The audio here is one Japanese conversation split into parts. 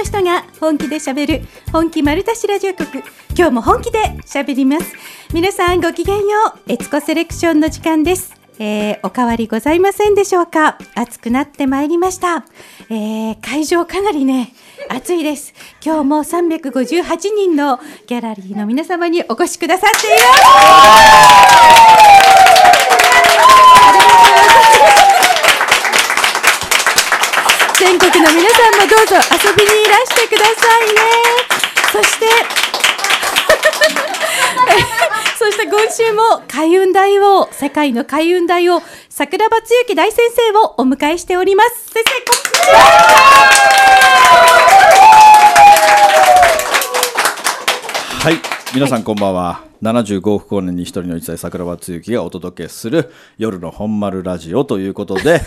の人が本気で喋る本気丸出しラジオ局今日も本気で喋ります皆さんごきげんよう。エツコセレクションの時間です。えー、おかわりございませんでしょうか？暑くなってまいりました、えー、会場かなりね暑いです。今日も358人のギャラリーの皆様にお越しくださっています。全国の皆さんもどうぞ遊びにいらしてくださいねそして そして今週も開運大王、世界の開運大王、桜庭つゆき大先生をお迎えしております。先生、こんにちは。はい、皆さんこんばんは。75億光年に一人の一歳桜庭つゆきがお届けする夜の本丸ラジオということで、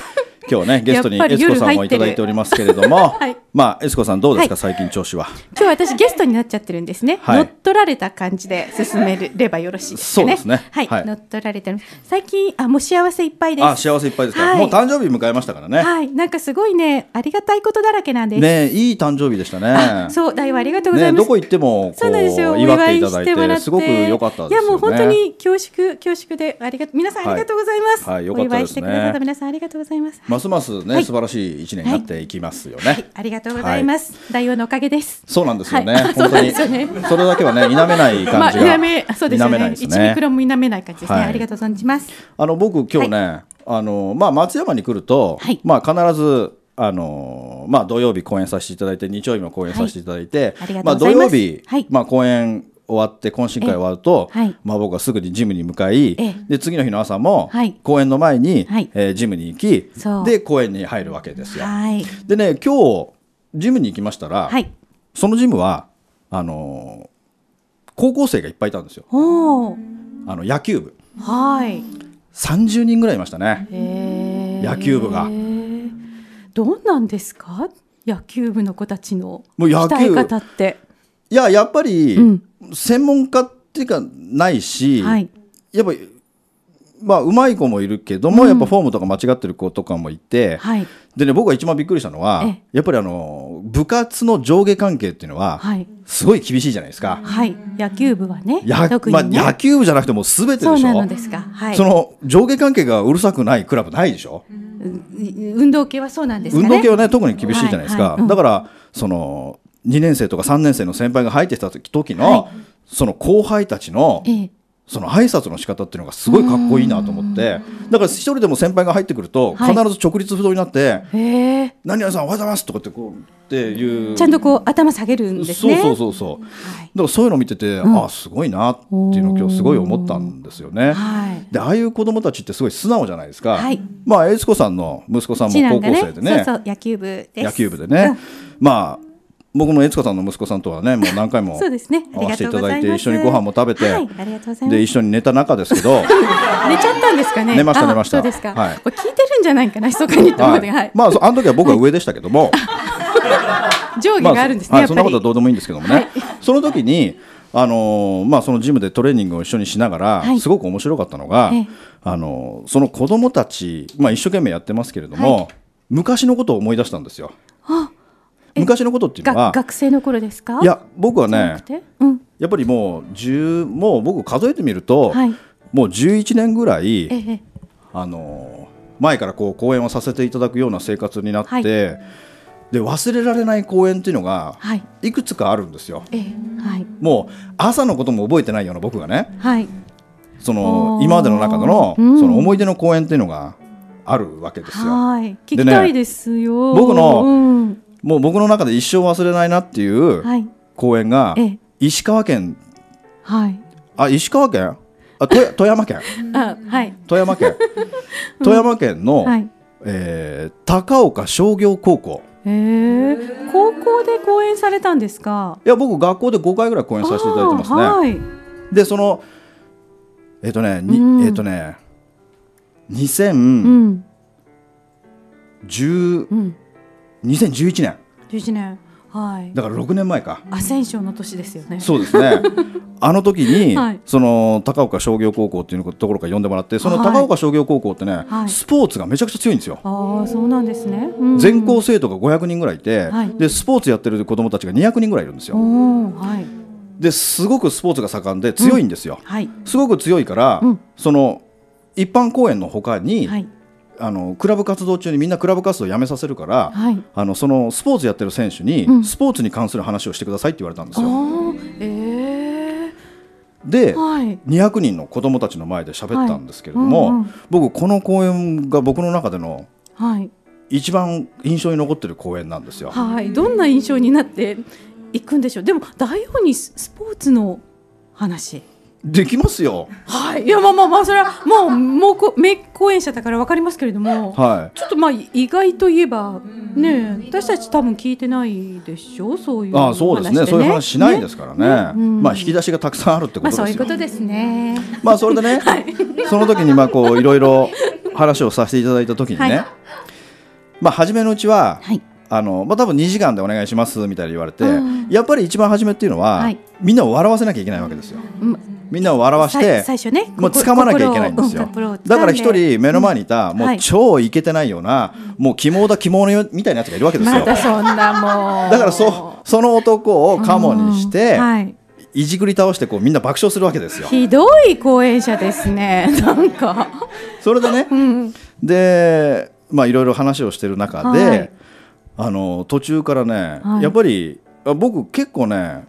今日ねゲストにエスコさんもいただいておりますけれども、はい、まあエスコさんどうですか、はい、最近調子は。今日私ゲストになっちゃってるんですね、はい、乗っ取られた感じで進めればよろしいですかね。そうですね。はい、乗っ取られてる。最近あもう幸せいっぱいです。あ幸せいっぱいですか、もう誕生日迎えましたからね。はい。なんかすごいねありがたいことだらけなんです。ねいい誕生日でしたね。そう大王ありがとうございます、ね、どこ行ってもそうなんですよ。祝っていただいてすごく良かったです、ね、いやもう本当に恐縮恐縮でありが皆さんありがとうございます、はい、はい、お祝いしてくださった皆さんありがとうございますますますね、素晴らしい一年になっていきますよね、はい、ありがとうございます、大王のおかげです。そうなんですよね、本当に。それだけはね否めない感じが、まあ、そうですね。一ミクロも否めない感じですね、ありがとう存じます。あの僕今日ね、あのまあ松山に来ると、まあ必ずあのまあ、土曜日公演させていただいて日曜日も公演させていただいて、まあ、土曜日、まあ、公演終わって懇親会終わると、はい、まあ、僕はすぐにジムに向かいで次の日の朝も公演の前に、はい、えー、ジムに行きで公演に入るわけですよ。はい、でね今日ジムに行きましたら、そのジムはあのー、高校生がいっぱいいたんですよ。あの野球部、はい、30人ぐらいいましたね。野球部が。どうなんですか？野球部の子たちの鍛え方って。いややっぱり、うん専門家っていうかないし、はい、やっぱりまあうまい子もいるけども、うん、やっぱフォームとか間違ってる子とかもいて、はい、でね僕が一番びっくりしたのはやっぱりあの部活の上下関係っていうのは、すごい厳しいじゃないですか。はい、野球部はね。やねまあ、野球部じゃなくてもすべてでしょ？そうですか。はい。その上下関係がうるさくないクラブないでしょ？運動系はそうなんですか、ね、運動系はね特に厳しいじゃないですか。はいはいうん、だからその2年生とか3年生の先輩が入ってきた時の、はい、その後輩たちの、ええ、その挨拶の仕方っていうのがすごいかっこいいなと思ってだから一人でも先輩が入ってくると必ず直立不動になって「何々さんおはようございます」とかってこうっていう。ちゃんとこう頭下げるんですね。そうそうそうそう、はい、だからそういうのを見てて、うん、ああすごいなっていうのを今日すごい思ったんですよね、はい、でああいう子供たちってすごい素直じゃないですか、はい、まあ悦子さんの息子さんも高校生でね、ね、そうそう野球部野球部でね、うん、まあ僕も悦子さんの息子さんとはねもう何回も会わせていただいて一緒にご飯も食べて、はい、で一緒に寝た中ですけど。寝ちゃったんですかね。寝ました寝ました。はい、聞いてるんじゃないかな密かにと思って、はい、まああの時は僕は上でしたけども。上下があるんですね、まあ、はい、そんなことはどうでもいいんですけどもね、その時にあのー、まあ、そのジムでトレーニングを一緒にしながら、すごく面白かったのが、あのー、その子供たち、まあ、一生懸命やってますけれども、昔のことを思い出したんですよ。あ昔のことっていうのは学生の頃ですか？いや僕はね、うん、やっぱりもう10もう僕数えてみると、はい、もう11年ぐらい、ええ、あの前からこう講演をさせていただくような生活になって、はい、で忘れられない講演っていうのがい。くつかあるんですよ。えはい、もう朝のことも覚えてないような僕がね、はい、その今までの中での,、その思い出の講演っていうのがあるわけですよ。はい、聞きたいですよ。ね、僕の、うんもう僕の中で一生忘れないなっていう公演が、石川県、はい、あ石川県？あ富 富山県？あ、はい、富山県。富山県の、はい、えー、高岡商業高校。へえ高校で講演されたんですか？いや僕学校で5回ぐらい講演させていただいてますね、はい、でそのえっ、ー、とね、うん、えっ、ー、とね2010、うん2011年。11年。はい、だから6年前か。アセンションの年ですよね。そうですね。あの時に、はい、その高岡商業高校っていうところから呼んでもらってその高岡商業高校ってね、はい、スポーツがめちゃくちゃ強いんですよ。ああそうなんですね、うん、全校生徒が500人ぐらいいて、でスポーツやってる子どもたちが200人ぐらいいるんですよ。はい。ですごくスポーツが盛んで強いんですよ、うん。はい、すごく強いから、うん、その一般公演のほかに、はい、あのクラブ活動中にみんなクラブ活動をやめさせるから、はい、あのそのスポーツやってる選手に、うん、スポーツに関する話をしてくださいって言われたんですよ。えー、で、はい、200人の子どもたちの前で喋ったんですけれども、はいうんうん、僕この公演が僕の中での、はい、一番印象に残ってる公演なんですよ。はい、どんな印象になっていくんでしょう？でも大王にスポーツの話。できますよ。はい、いやまあまあまあそれはもうもうこ名講演者だからわかりますけれども、はい、ちょっとまあ意外といえばね私たち多分聞いてないでしょ？そういう、ね、あそうですね。そういう話しないですからね、ね？うん、まあ引き出しがたくさんあるってことですよ。まあ、そういうことですね。まあそれでね、はい、その時にまあこういろいろ話をさせていただいた時にね、はい、まあ初めのうちは。はい。あのまあ、多分2時間でお願いしますみたいに言われて、うん、やっぱり一番初めっていうのは、はい、みんなを笑わせなきゃいけないわけですよ。うんみんなを笑わして最初ねもう掴まなきゃいけないんですよ、だから一人目の前にいた、もう超イケてないような、もう肝だ肝のみたいなやつがいるわけですよ、ま、そんなもう。だからそその男をカモにして、い。じくり倒してこうみんな爆笑するわけですよ。ひどい講演者ですね。なんか。それでね、うん、でまあいろいろ話をしてる中で、はい、あの途中からね、はい、やっぱり僕結構ね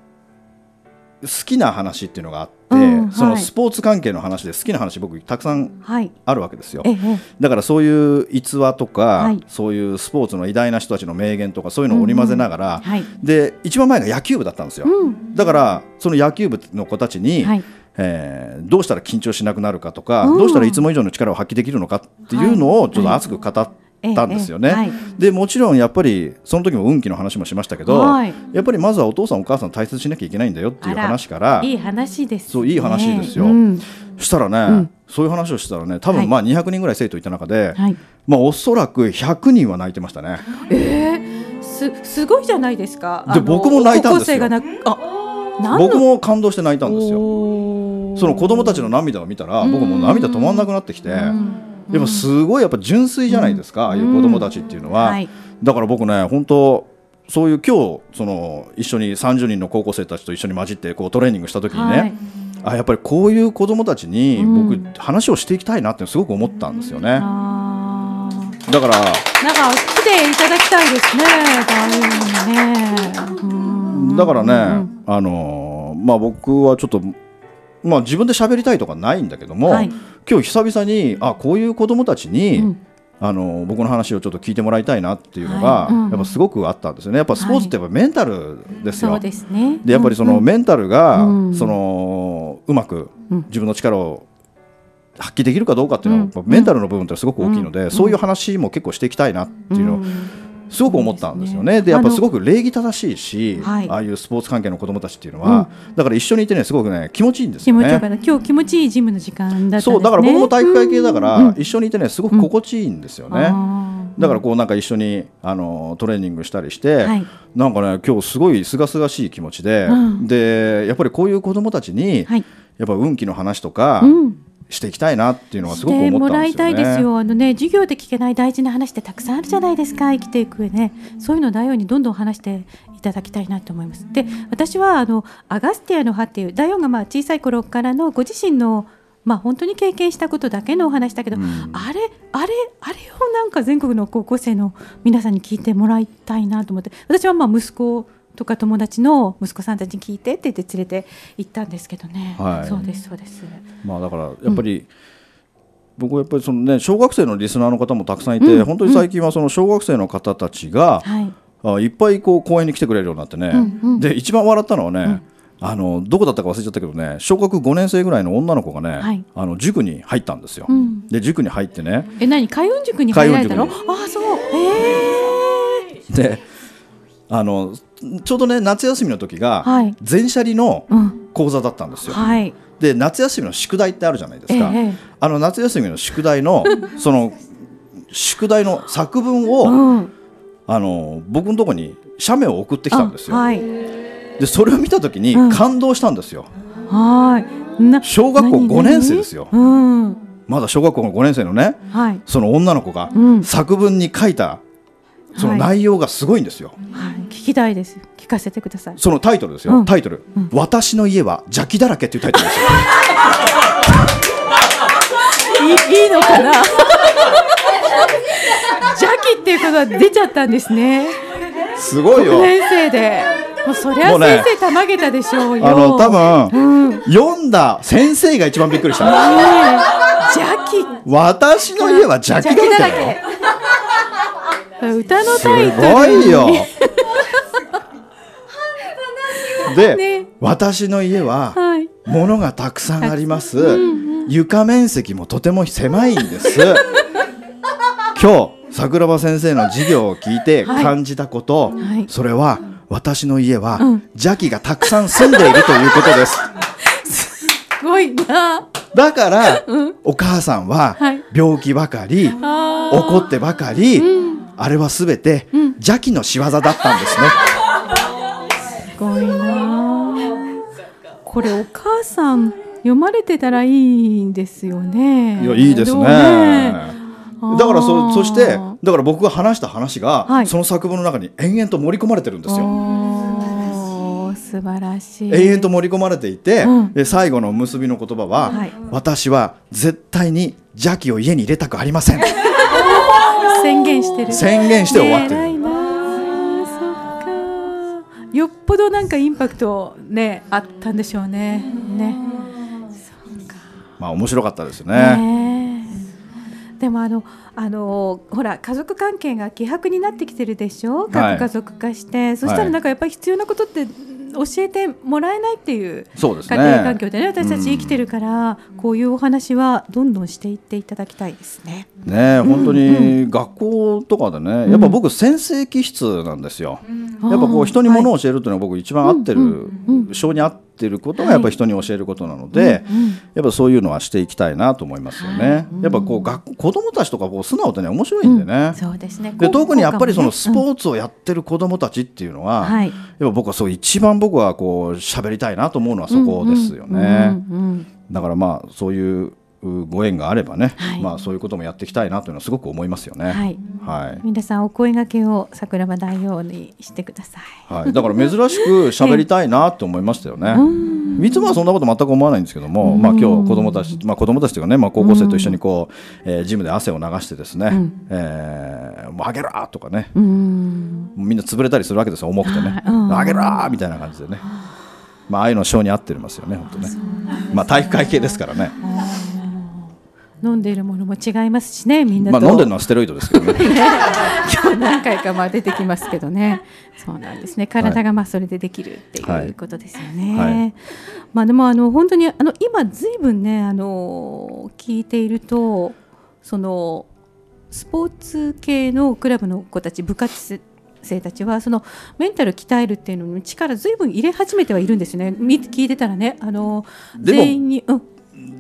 好きな話っていうのがあって、うんはい、そのスポーツ関係の話で好きな話僕たくさんあるわけですよ、はい、だからそういう逸話とか、はい、そういうスポーツの偉大な人たちの名言とかそういうのを織り交ぜながら、うんうん、で一番前が野球部だったんですよ、うん、だからその野球部の子たちに、えー、どうしたら緊張しなくなるかとか、どうしたらいつも以上の力を発揮できるのかっていうのをちょっと熱く語って。たんですよね、はい、でもちろんやっぱりその時も運気の話もしましたけど、はい、やっぱりまずはお父さんお母さん大切にしなきゃいけないんだよっていう話からいい話です、ね、そういい話ですよ、うん、したらね、うん、そういう話をしたらね多分まあ200人ぐらい生徒いた中で、はい、まあおそらく100人は泣いてましたね。えー、すすごいじゃないですか。で僕も泣いたんですよ。僕も感動して泣いたんですよ。その子供たちの涙を見たら僕も涙止まんなくなってきて。うんやっぱすごいやっぱ純粋じゃないですか、ああいう子供たちっていうのは、はい、だから僕ね本当そういう今日その一緒に30人の高校生たちと一緒に混じってこうトレーニングした時にね、はい、あやっぱりこういう子供たちに僕、話をしていきたいなってすごく思ったんですよね。だから。なんか来ていただきたいですね。ね。だからね、あのまあ僕はちょっとまあ自分で喋りたいとかないんだけども、はい、今日久々にあこういう子どもたちに、うん、あの僕の話をちょっと聞いてもらいたいなっていうのが、はい。うん、やっぱすごくあったんですよね。やっぱスポーツってやっぱメンタルですよ。はい、で、ね、やっぱりそのメンタルが、うん、そのうまく自分の力を発揮できるかどうかっていうのは、メンタルの部分ってすごく大きいので、そういう話も結構していきたいなっていうのを。すごく思ったんですよね。で、やっぱすごく礼儀正しいし、ああいうスポーツ関係の子どもたちっていうのは、だから一緒にいてねすごくね気持ちいいんですよね。今日気持ちいいジムの時間だそうだから僕も体育会系だから、一緒にいてねすごく心地いいんですよね。だからこうなんか一緒にあのトレーニングしたりして、なんかね今日すごい清々しい気持ちで、でやっぱりこういう子どもたちに、やっぱ運気の話とか、していきたいなっていうのはすごく思ったんですよ、ね、もらいたいですよ。あのね授業で聞けない大事な話ってたくさんあるじゃないですか。生きていく上ね。そういうのを大王にどんどん話していただきたいなと思います。で、私はあのアガスティアの葉っていう大王がまあ小さい頃からのご自身のまあ本当に経験したことだけのお話だけど、うん、あれあれあれをなんか全国の高校生の皆さんに聞いてもらいたいなと思って私はまあ息子とか友達の息子さんたちに聞いてって言って連れて行ったんですけどね、はい、そうですそうです。まあだからやっぱり、うん、僕はやっぱりそのね小学生のリスナーの方もたくさんいて、うん、本当に最近はその小学生の方たちが、うん、いっぱいこう公園に来てくれるようになってね、うんうん、で一番笑ったのはね、あのどこだったか忘れちゃったけどね小学5年生ぐらいの女の子がね、はい、あの塾に入ったんですよ、で塾に入ってね。え何？開運塾に入られたの？あそう。ええー、であのちょうどね夏休みの時が全車輪の講座だったんですよ。はい、で夏休みの宿題ってあるじゃないですか。ええ、あの夏休みの宿題の その宿題の作文を、あの僕のところに写メを送ってきたんですよ。はい、でそれを見た時に感動したんですよ。うん、はい。小学校5年生ですよ。うん、まだ小学校の5年生のね、はい、その女の子が作文に書いたその内容がすごいんですよ、はい、聞きたいです。聞かせてください。そのタイトルですよ、うん、タイトル、うん、私の家は邪気だらけっていうタイトルですよ。いいいのかな？邪気っていうことは出ちゃったんですね。すごいよ。年生で。もうそりゃ先生たまげたでしょうよ、あの多分、うん、読んだ先生が一番びっくりした、邪気。私の家は邪気だらけ歌のタイトルすごいよ。で、ね、私の家は物がたくさんあります、はい床面積もとても狭いんです。今日桜庭先生の授業を聞いて感じたこと、はい、それは私の家は邪気がたくさん住んでいるということです。すごいな。だから、うん、お母さんは病気ばかり、はい、怒ってばかり、うんあれはすべて邪気の仕業だったんですね。すごいな。これお母さん読まれてたらいいんですよね。いやいいですね。ねだからそそしてだから僕が話した話が、はい、その作文の中に延々と盛り込まれてるんですよ。素晴らしい延々と盛り込まれていて、うん、で最後の結びの言葉は、はい、私は絶対に邪気を家に入れたくありません。宣言してる。宣言して終わってる、よっぽどなんかインパクトねあったんでしょうね。ね。まあ面白かったですね。ねでもあのあのほら家族関係が希薄になってきてるでしょ？核家族化して、はい、そしたらなんかやっぱり必要なことって教えてもらえないっていう家庭環境でね、ね、私たち生きてるから、うん、こういうお話はどんどんしていっていただきたいですね。ね本当に学校とかでね、やっぱ僕先生気質なんですよ。うん、やっぱこう人にものを教えるっていうのは僕一番合ってる、性に合ってってることがやっぱり人に教えることなので、はいやっぱそういうのはしていきたいなと思いますよね。はい。やっぱこう学子どもたちとかこう素直でね面白いんでね。そうですね。で特にやっぱりそのスポーツをやってる子どもたちっていうのは、やっぱ僕はそう一番僕はこう喋りたいなと思うのはそこですよね。だからまあそういうご縁があればね、はい、まあそういうこともやっていきたいなというのはすごく思いますよね。はい。はい、皆さんお声掛けを桜庭大王にしてください。はい。だから珍しく喋りたいなと思いましたよね。いつもはそんなこと全く思わないんですけども、まあ今日子供たち、まあ子供たちというかね、まあ高校生と一緒にこう、えー、ジムで汗を流してですね、うん、えー、もうあげろとかね、みんな潰れたりするわけですよ重くてね、あげろみたいな感じでね。まあ、ああいうの性に合ってますよね、本当ね。まあ、体育会系ですからね。飲んでいるものも違いますしねみんなまあ飲んでるのはステロイドですけどね。今日何回かまあ出てきますけどね。そうなんですね。体がまあそれでできるっていうことですよね、はい。はい、まあでもあの本当にあの今ずいぶんねあの聞いているとそのスポーツ系のクラブの子たち部活生たちはそのメンタル鍛えるっていうのに力ずいぶん入れ始めてはいるんですね。聞いてたらねあの全員に、うん、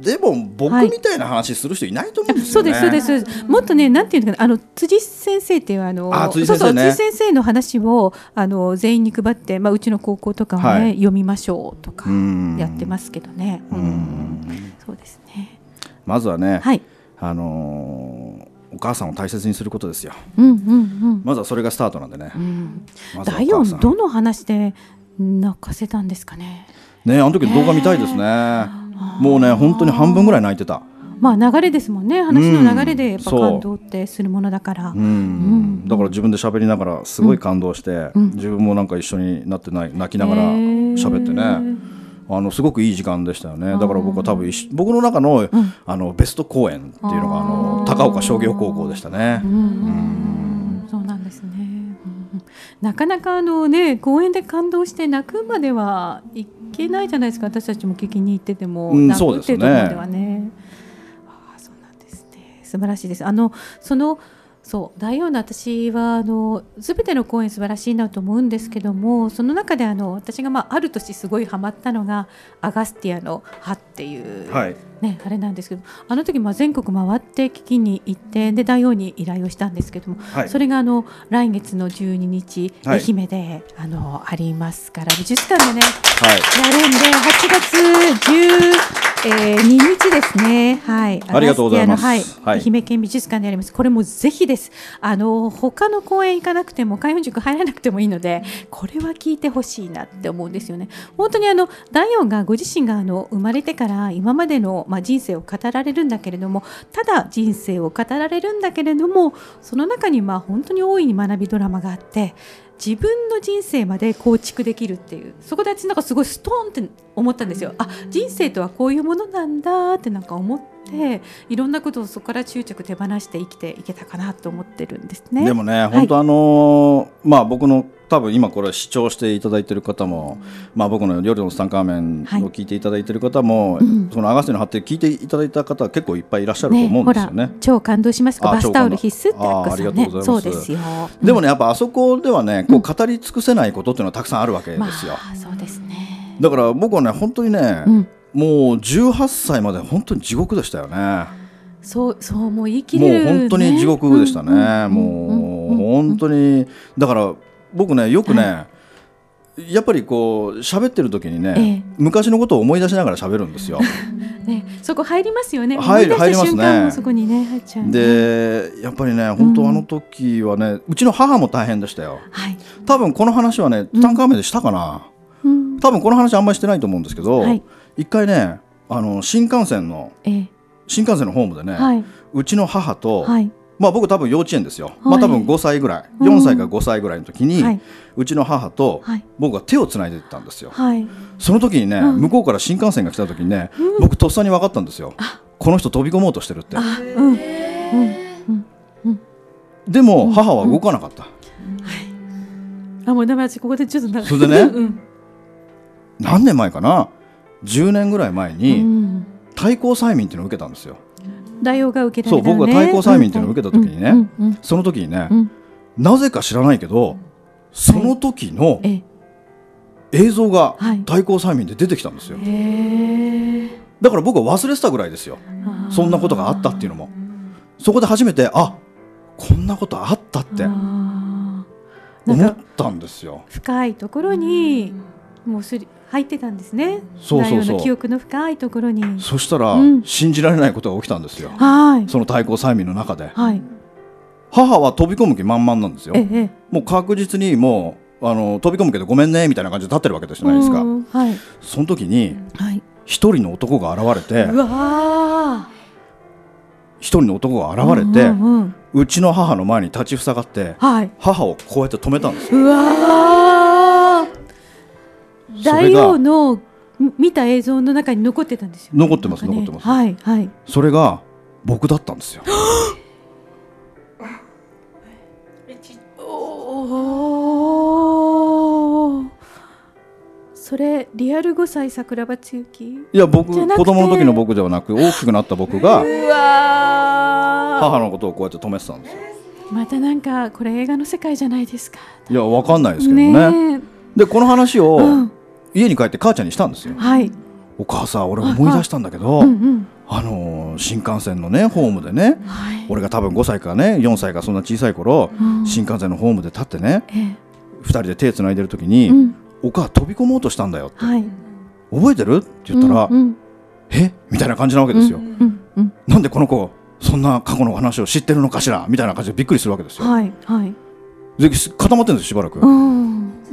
でも僕みたいな話する人いないと思うんですよね、はい、そうですそうですもっとねなんていうのかなあの辻先生っていうあのあ辻先生、ね、そうそう辻先生の話をあの全員に配ってまあうちの高校とかもね、はい、読みましょうとかやってますけどね。うん。そうですね。まずはね、はい、あのー、お母さんを大切にすることですよ、うんうんうん、まずはそれがスタートなんでね、うん、ま、第4どの話で泣かせたんですかね。ねあの時動画見たいですねもうね本当に半分ぐらい泣いてた。まあ流れですもんね。話の流れでやっぱ感動ってするものだから、う。んうん、だから自分で喋りながらすごい感動して、うん、自分もなんか一緒になってない泣きながら喋ってね。あのすごくいい時間でしたよね。だから僕は多分僕の中の,、あのベスト公演っていうのがあの高岡商業高校でしたね。うん。そうなんですね。なかなかあのね公演で感動して泣くまではいけないじゃないですか私たちも聞きに行ってても、うん、泣くっていうところではね。あそうなんですね素晴らしいです。あのそのそう大王の私はあの全ての公演素晴らしいなと思うんですけどもその中であの私が、まあ、ある年すごいハマったのがアガスティアの「歯」っていう、はい、ね、あれなんですけどあの時まあ全国回って聞きに行ってで大王に依頼をしたんですけども、はい、それがあの来月の12日、愛媛であのありますから美術館でね、やるんで8月10えー、2日ですね。はい。ありがとうございます。はい。愛媛県美術館であります。これもぜひです。あの他の公演行かなくても開運塾入らなくてもいいので、これは聞いてほしいなって思うんですよね。本当にあの第四がご自身があの生まれてから今までのまあ人生を語られるんだけれども、ただ人生を語られるんだけれども、その中にまあ本当に大いに学びドラマがあって。自分の人生まで構築できるっていう。そこで私なんかすごいストーンって思ったんですよ。あ人生とはこういうものなんだってなんか思っていろんなことをそこから執着手放して生きていけたかなと思ってるんですね。でもね、本当あのー、まあ僕の多分今これ視聴していただいている方も、まあ、僕の夜のツタンカーメンを聞いていただいている方も、はいうん、そのアガスティの貼って聞いていただいた方は結構いっぱいいらっしゃると思うんですよね。ね超感動しますか？バスタオル必須ってあありがとうございます。そうですよ、でもねやっぱあそこではねこう語り尽くせないことっていうのはたくさんあるわけですよ。まあ、そうですね。だから僕はね本当にね、うん、もう18歳まで本当に地獄でしたよね。そうそうもう言い切れる、ね、もう本当に地獄でしたね、うん、もう本当にだから僕ねよくね、はい。やっぱりこう喋ってる時にね、ええ、昔のことを思い出しながら喋るんですよ。ね、そこ入りますよね。入入りますね。そこにね入っちゃう、ね、で、やっぱりね、本当あの時はね、うん、うちの母も大変でしたよ。はい、多分この話はね、ツタンカーメンでしたかな。うん、多分この話あんまりしてないと思うんですけど、はい、一回ね、あの新幹線の、え、新幹線のホームでね、はい、うちの母と、はいまあ、僕多分幼稚園ですよ、はい、まあ多分5歳ぐらい、うん、4歳か5歳ぐらいの時に、はい、うちの母と僕が手をつないでいったんですよ、はい、その時にね、うん、向こうから新幹線が来た時にね、うん、僕とっさに分かったんですよ。この人飛び込もうとしてるって、でも母は動かなかった、あもうダメ私ここでちょっとそれでね、何年前かな？10年ぐらい前に、対抗催眠っていうのを受けたんですよ代用が受けられた、ね、そう僕が対抗催眠っていうのを受けた時にね、うんうんうん、その時にね、うん、なぜか知らないけどその時の映像が対抗催眠で出てきたんですよ、はい、だから僕は忘れてたぐらいですよ。そんなことがあったっていうのも。そこで初めてあこんなことあったって思ったんですよ。深いところにもうすり入ってたんですね。そうそうそう。記憶の深いところに。そしたら、うん、信じられないことが起きたんですよ。はい。その対抗催眠の中で、はい、母は飛び込む気満々なんですよ、ええ、もう確実にもうあの飛び込むけどごめんねみたいな感じで立ってるわけじゃないですか、はい、その時に一、はい、人の男が現れてうわ一人の男が現れて、うんうんうん、うちの母の前に立ちふさがって、はい、母をこうやって止めたんですよ。うわ大王の見た映像の中に残ってたんですよ、残ってます、ね、残ってます。はいはい。それが僕だったんですよ。それリアル5歳桜庭つゆきいや僕子供の時の僕ではなく大きくなった僕が母のことをこうやって止めてたんですよ。またなんかこれ映画の世界じゃないですか。いやわかんないですけどね。でこの話を家に帰って母ちゃんにしたんですよ、はい、お母さん俺思い出したんだけど、うんうん、あの新幹線のねホームでね、はい、俺が多分5歳かね4歳かそんな小さい頃、うん、新幹線のホームで立ってね、ええ、2人で手つないでる時に、うん、お母飛び込もうとしたんだよって、はい、覚えてる？って言ったら、うんうん、え？みたいな感じなわけですよ、うんうんうん、なんでこの子そんな過去の話を知ってるのかしら？みたいな感じでびっくりするわけですよ、はいはい、で固まってるんですしばらく、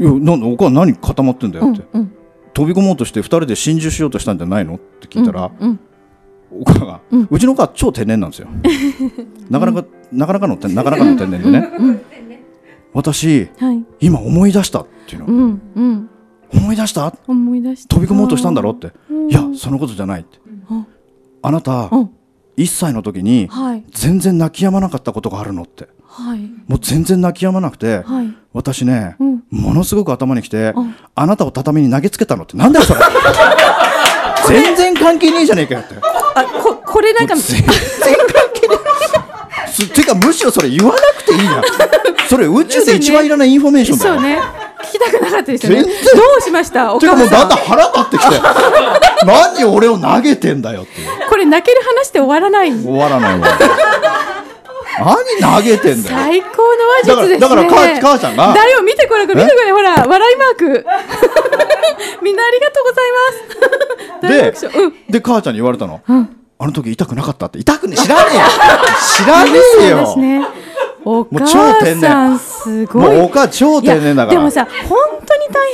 いやなんお母何固まってんだよって、うんうん、飛び込もうとして2人で心中しようとしたんじゃないのって聞いたら、うんうん、お母が、うん、うちのお母超天然なんですよ。なかなか、なかなかのなかなかの天然でね、私、はい、今思い出したっていうの、うんうん、思い出した？思い出した。飛び込もうとしたんだろうって、いやそのことじゃないって、あなた、1歳の時に、全然泣き止まなかったことがあるのって、はい、もう全然泣き止まなくて、はい、私ね、うん、ものすごく頭にきて、あなたを畳に投げつけたのってなんだよそ れ。全然関係ねえじゃねえかよって。あここれなんか全然関係ねえ。すていうかむしろそれ言わなくていいじゃん。それ宇宙で一番いらないインフォメーションだよ。そうね。聞きたくなかったですよね。どうしました？お母さんてかもうだんだん腹立ってきて。何俺を投げてんだよってこれ泣ける話で終わらない？終わらないわ何投げてんだよ。最高の話術ですね。だから母母ちゃんが。誰を見てこなく見てこれほら笑いマーク。みんなありがとうございます。で、うん、で母ちゃんに言われたの、うん、あの時痛くなかったって。痛くね知らねえよ。知らねえよ。お母さんすごい。もうお母超天然だから。でもさ本当に大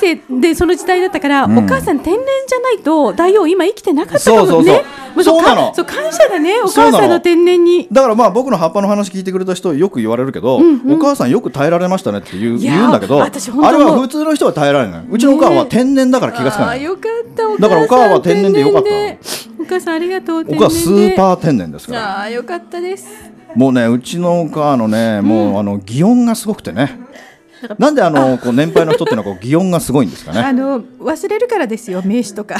変な人生でその時代だったから、うん、お母さん天然じゃないと大王今生きてなかったかもね。そうそうそうそうなの。そう感謝だね。お母さんの天然に。だからまあ僕の葉っぱの話聞いてくれた人よく言われるけど、うんうん、お母さんよく耐えられましたねって言う言うんだけどあれは普通の人は耐えられない。うちのお母は天然だから気がつかない、ね、よかった。だからお母は天然でよかったお母さんありがとう。お母スーパー天然ですから。ああよかったです。もうねうちのお母のね、もうあの擬音がすごくてね。なんであのこう年配の人っていうのはこう擬音がすごいんですかね？あの忘れるからですよ名詞とか。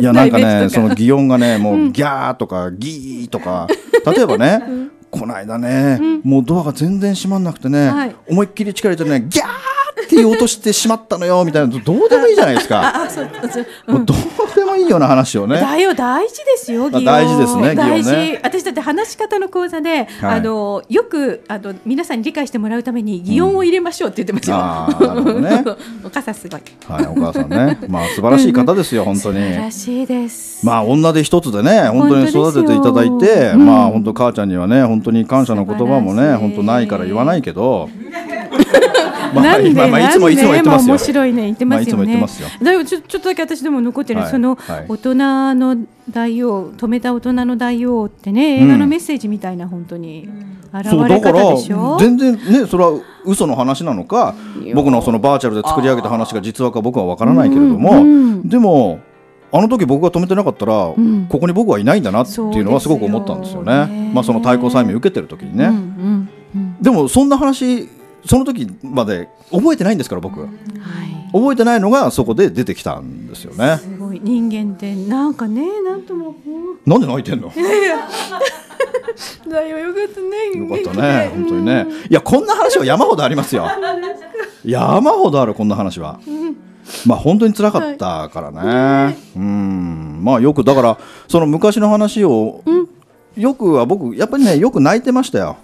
いやなんかねその擬音がねもうギャーとかギーとか例えばね、この間ね、もうドアが全然閉まんなくてね、思いっきり力入れてねギャーって言おうとしてしまったのよみたいなどうでもいいじゃないですか。あそうう。ん、どうでもいいような話をね。だよ大事ですよ。大事ですね。大事。ね、私だって話し方の講座で、はい、あのよくあの皆さんに理解してもらうために擬音を入れましょうって言ってますよ。うん、ね、お母さんすごい。はい、お母さんね、まあ素晴らしい方ですよ、本当に。素晴らしいです。まあ女で一つでね、本当に育てていただいて、まあ本当母ちゃんにはね、本当に感謝の言葉もね、本当ないから言わないけど。まあ、なんで、まあ、まあ、いつもいつも言ってますよ。面白いね、言ってますよね。ちょ、ちょっとだけ私でも残ってる、はい、その、大人の大王、止めた大人の大王ってね、映画のメッセージみたいな、本当に。現れ方でしょ？全然ねそれは嘘の話なのか僕のそのバーチャルで作り上げた話が実話か僕は分からないけれども、でもあの時僕が止めてなかったら、うん、ここに僕はいないんだなっていうのはすごく思ったんですよね。ねまあその対抗催眠受けてる時にね、でもそんな話その時まで覚えてないんですから僕、は。い、覚えてないのがそこで出てきたんですよね。すごい。人間ってなんかねなんともなんで泣いてんの？だよよかったねよかったね本当にね。いやこんな話は山ほどありますよ。山ほどあるこんな話は、まあ本当に辛かったからね、はい、うん。まあよくだからその昔の話を、うん、よくは僕やっぱりねよく泣いてましたよ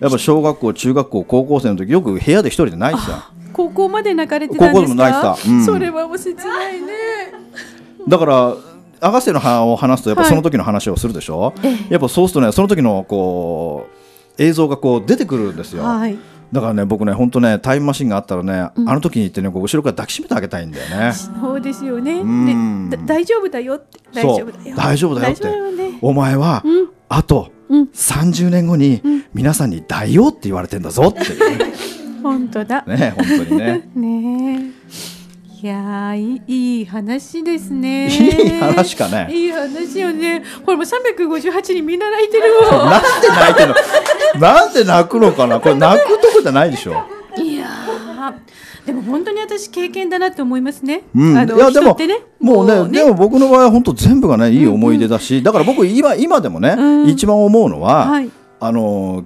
やっぱ小学校中学校高校生の時よく部屋で一人で泣いてた。高校まで泣かれてたんですか？高校でも泣いてた、うん、それはもう切ないね。だからアガセの葉を話すとやっぱその時の話をするでしょ、はい、やっぱそうするとねその時のこう映像がこう出てくるんですよ、はい、だからね僕ね本当ねタイムマシンがあったらね、うん、あの時に行ってね後ろから抱きしめてあげたいんだよね。そうですよね。ね大丈夫だよって。大丈夫だよ。大丈夫だよって、ね、お前は、うん、あと30年後に皆さんに大王って言われてんだぞっていう、ね、本当だね本当にねねいやいい話ですね。いい話かね。いい話よね。これも三百五十八人みんな泣いてるわ。なんで泣いてるの？なんで泣くのかな？これ泣くとこじゃないでしょ。でも本当に私経験だなって思いますね。うん、いやでも、ね、もうね、ね、でも僕の場合は本当全部がねいい思い出だし、うんうん、だから僕今今でもね、うん、一番思うのは、はい、あの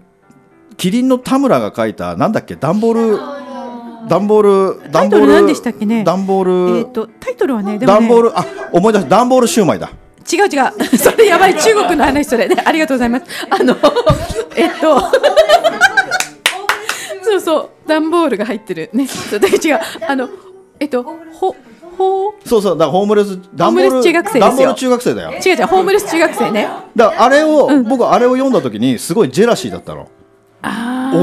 キリンの田村が書いたなんだっけ段ボール段ボール段ボール何でしたっけね？段ボールえっ、とタイトルはね段、ね、ボールあ思い出した段ボールシューマイだ。違う違う。それやばい中国の話それ。ねありがとうございます。あのえっとそうそう段ボールが入ってる。ね。そうだ違う。あのえっとほほそうそうだホームレスダンボール中学生ダンボール中学生だよ。違う違うホームレス中学生ね。だあれを、うん、僕あれを読んだ時にすごいジェラシーだったの。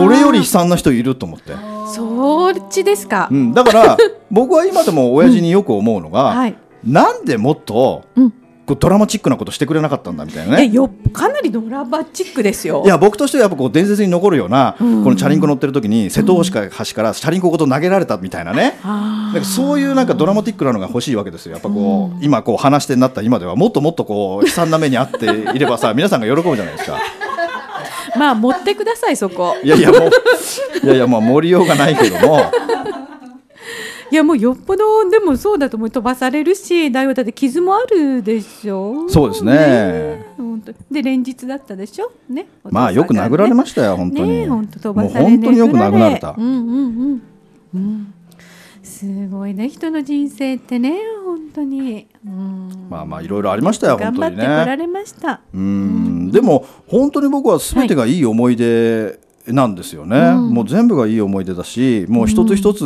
俺より悲惨な人いると思って。そっちですか、うん、だから僕は今でも親父によく思うのが、う んはい、なんでもっと、うんドラマチックなことしてくれなかったんだみたいなね。よかなりドラマチックですよ。いや僕としてはやっぱこう伝説に残るような、うん、このチャリンコ乗ってる時に瀬戸大橋からチャリンコごと投げられたみたいなね、うん、なんかそういうなんかドラマティックなのが欲しいわけですよ。やっぱこう、うん、今こう話し手になった今ではもっともっとこう悲惨な目にあっていればさ 皆さんが喜ぶじゃないですか。まあ持ってくださいそこ。いやいやもういやいやまあ盛りようがないけどもいやもうよっぽどでもそうだと思う。飛ばされるし大王だって傷もあるでしょそうですね。ね。本当で連日だったでしょ？ね。まあよく殴られましたよ本当に、ね、本当飛ばされ本当によく殴られた。うんうんうん。うん。すごいね。人の人生ってね本当に、うん、まあまあいろいろありましたよ本当にね。頑張ってこられました。うん。でも本当に僕はすべてがいい思い出なんですよね、うん、もう全部がいい思い出だしもう一つ一つ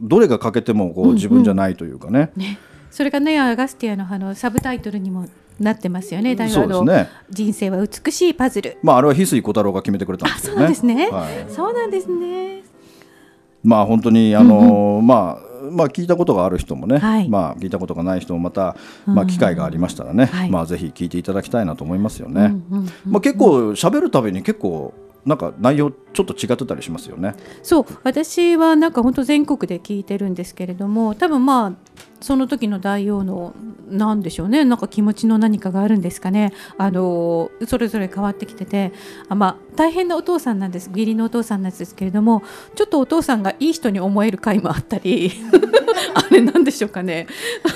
どれが欠けてもこう自分じゃないというかね。うん。うんね、それがねアガスティアのあのサブタイトルにもなってますよね。大学の、ね、人生は美しいパズル。まああれは翡翠小太郎が決めてくれたんですよね。そうですね。はい、そうなんですね。まあ本当にあの、うんうん、まあまあ、聞いたことがある人もね、はい、まあ、聞いたことがない人もまた、まあ、機会がありましたらね、はい、まあ、ぜひ聞いていただきたいなと思いますよね。まあ、結構喋るたびに結構なんか内容ちょっと違ってたりしますよね。そう私はなんか本当全国で聞いてるんですけれども多分まあその時の大王のなんでしょうね。なんか気持ちの何かがあるんですかね。あのそれぞれ変わってきてて。あ、まあ、大変なお父さんなんです。義理のお父さんなんですけれどもちょっとお父さんがいい人に思える回もあったり あれなんでしょうかね。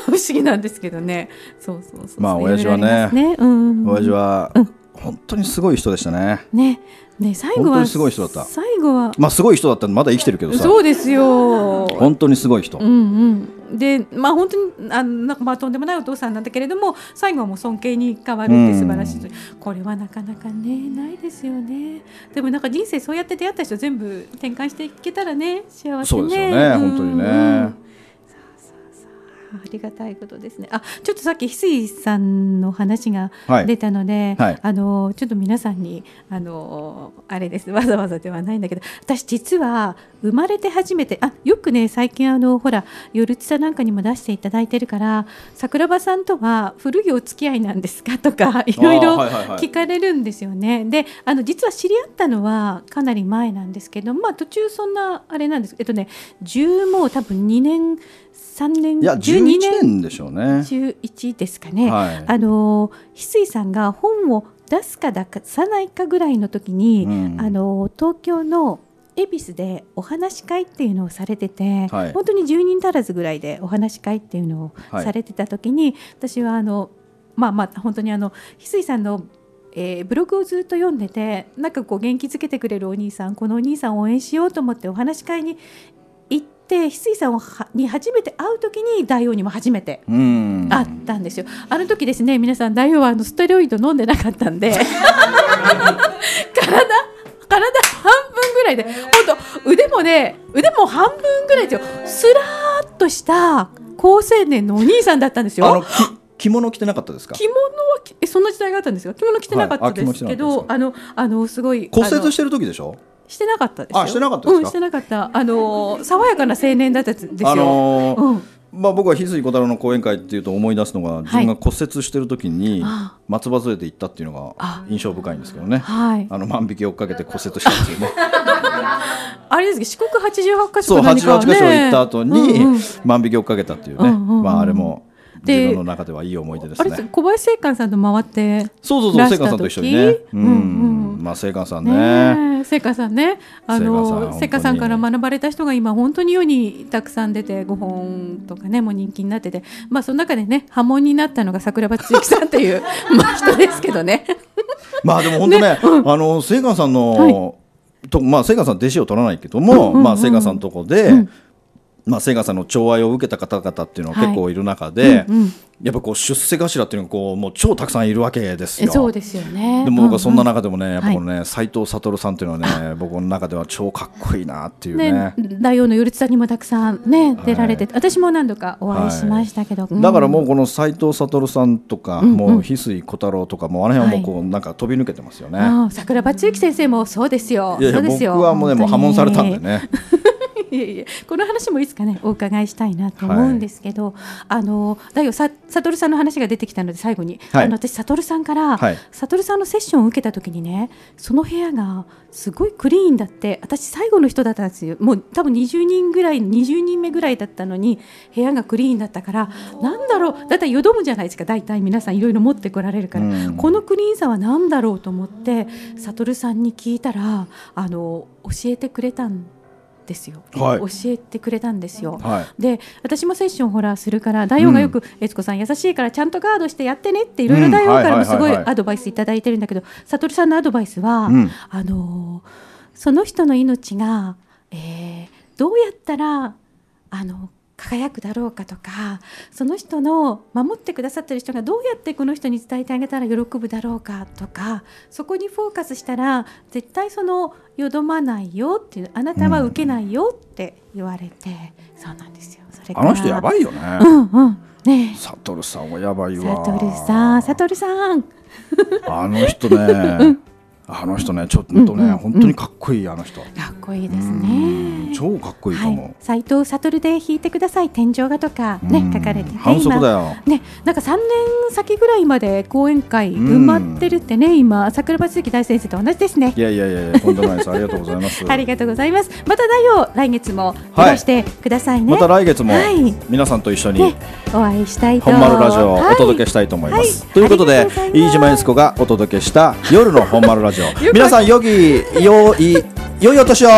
不思議なんですけどね。そうそうそう。まあ親父はね。ね、うん、親父は、うん、本当にすごい人でしたね。ねね最後はすごい人だった。最後は。まあすごい人だったまだ生きてるけどさ。そうですよ。本当にすごい人、うんうん、でまあ本当にあなんかまあとんでもないお父さんなんだけれども最後はもう尊敬に変わるって素晴らしい、うん、これはなかなかねないですよね。でもなんか人生そうやって出会った人全部転換していけたらね幸せね。そうですよね、うん、本当にね、ありがたいことですね。あ、ちょっとさっき翡翠さんの話が出たので、はい。はい、あのちょっと皆さんにあのあれです。わざわざではないんだけど、私実は生まれて初めてあよくね最近あのほら夜ツタなんかにも出していただいてるから桜庭さんとは古いお付き合いなんですかとかいろいろ聞かれるんですよね。であの実は知り合ったのはかなり前なんですけど、まあ途中そんなあれなんです。えっとね10もう多分2年3年いや12年でしょうね。11ですかね、はい、あの翡翠さんが本を出すか出さないかぐらいの時に、うん、あの東京の恵比寿でお話し会っていうのをされてて、はい、本当に10人足らずぐらいでお話し会っていうのをされてた時に、はい、私はあのまあまあ本当にあの翡翠さんのえー、ブログをずっと読んでてなんかこう元気づけてくれるお兄さんこのお兄さんを応援しようと思ってお話し会にって翡翠さんに初めて会う時に大王にも初めて会ったんですよ。あの時ですね皆さん大王はあのステロイド飲んでなかったんで。体体半分ぐらいで本当腕もね腕も半分ぐらいですよ。スラーっとした高青年のお兄さんだったんですよ。着物着てなかったですか？着物はえそんな時代があったんですか？着物着てなかったですけど、はい、あのあのすごい骨折してる時でしょ？してなかったですあしてなかったうん、してなかった。あの爽やかな青年だったんですよ、あのーうん。まあ、僕は翡翠小太郎の講演会っていうと思い出すのが自分が骨折してる時に松葉杖で行ったっていうのが印象深いんですけどね、はい、あの万引き追っかけて骨折したんですよね。あれですけど四国八十八箇所、ね、そう88箇所行った後に万引き追っかけたっていうね、うんうん、まああれも自分の中ではいい思い出ですね。小林聖寛さんと回ってそうそうそう聖寛さんと一緒にね。うん、うん、まあ聖寛さんね。聖寛さんね。あの聖寛さんから学ばれた人が今本当に世にたくさん出て5本とかねもう人気になってて、まあその中でね波紋になったのが桜庭つゆきさんっていう まあ人ですけどね。まあでも本当ね、ねうん、あの聖寛さんの、はい、とまあ聖寛さん弟子を取らないけども、うんうんうん、まあ聖寛さんのとこで。うんまあ、セガさんの寵愛を受けた方々っていうのは結構い。る中で、はいうんうん、やっぱこう出世頭っていうのがこうもう超たくさんいるわけですよ。そうですよね。でも僕はそんな中でもね、うんうん、やっぱこのね斎、はい、藤悟さんっていうのはね僕の中では超かっこいいなっていうね。ね大王の頼さんにもたくさんね出られて、はい、私も何度かお会いしましたけど、はい。だからもうこの斎藤悟さんとか、うんうん、もう翡翠小太郎とかもあの辺はもうこうなんか飛び抜けてますよね。桜庭つゆき先生もそうですよ。いやいや僕はもうねもう破門されたんでね。いえいえこの話もいつかねお伺いしたいなと思うんですけど、はい、あのだよさ悟さんの話が出てきたので最後に、はい、あの私悟さんから、はい、悟さんのセッションを受けた時にねその部屋がすごいクリーンだって私最後の人だったんですよ。もう多分20人ぐらい20人目ぐらいだったのに部屋がクリーンだったからなんだろうだったらよどむじゃないですか。大体皆さんいろいろ持ってこられるから、このクリーンさは何だろうと思って悟さんに聞いたらあの教えてくれたんですよ、はい、教えてくれたんですよ、はい、で私もセッションほらするから大王がよく、うん、悦子さん優しいからちゃんとガードしてやってねっていろいろ大王からもすごいアドバイスいただいてるんだけど悟さんのアドバイスは、うん、あのその人の命が、えー、どうやったらあの輝くだろうかとかその人の守ってくださってる人がどうやってこの人に伝えてあげたら喜ぶだろうかとかそこにフォーカスしたら絶対そのよどまないよっていうあなたは受けないよって言われて、うん、そうなんですよそれあの人やばいよね。うんうんねサトルさんはやばいわ。サトルさん、サトルさん。あの人ね、うんあの人ねちょっとね、うんうん、本当にかっこいいあの人かっこいいですね。超かっこいいと思う斎、はい、藤悟で弾いてください天井画とかね書かれてて反則だよ。ねなんか3年先ぐらいまで講演会埋まってるってね今桜庭鈴木大先生と同じですね。いやいやいやとんでもないです。ありがとうございます。ありがとうございます。また大王来月もい。らしてくださいね、はい、また来月も皆さんと一緒に、ね、お会いしたいと。本丸ラジオをお届けしたいと思います、はい、ということで飯島悦子がお届けした夜の本丸ラジオ。皆さんよぎよい良いお年を。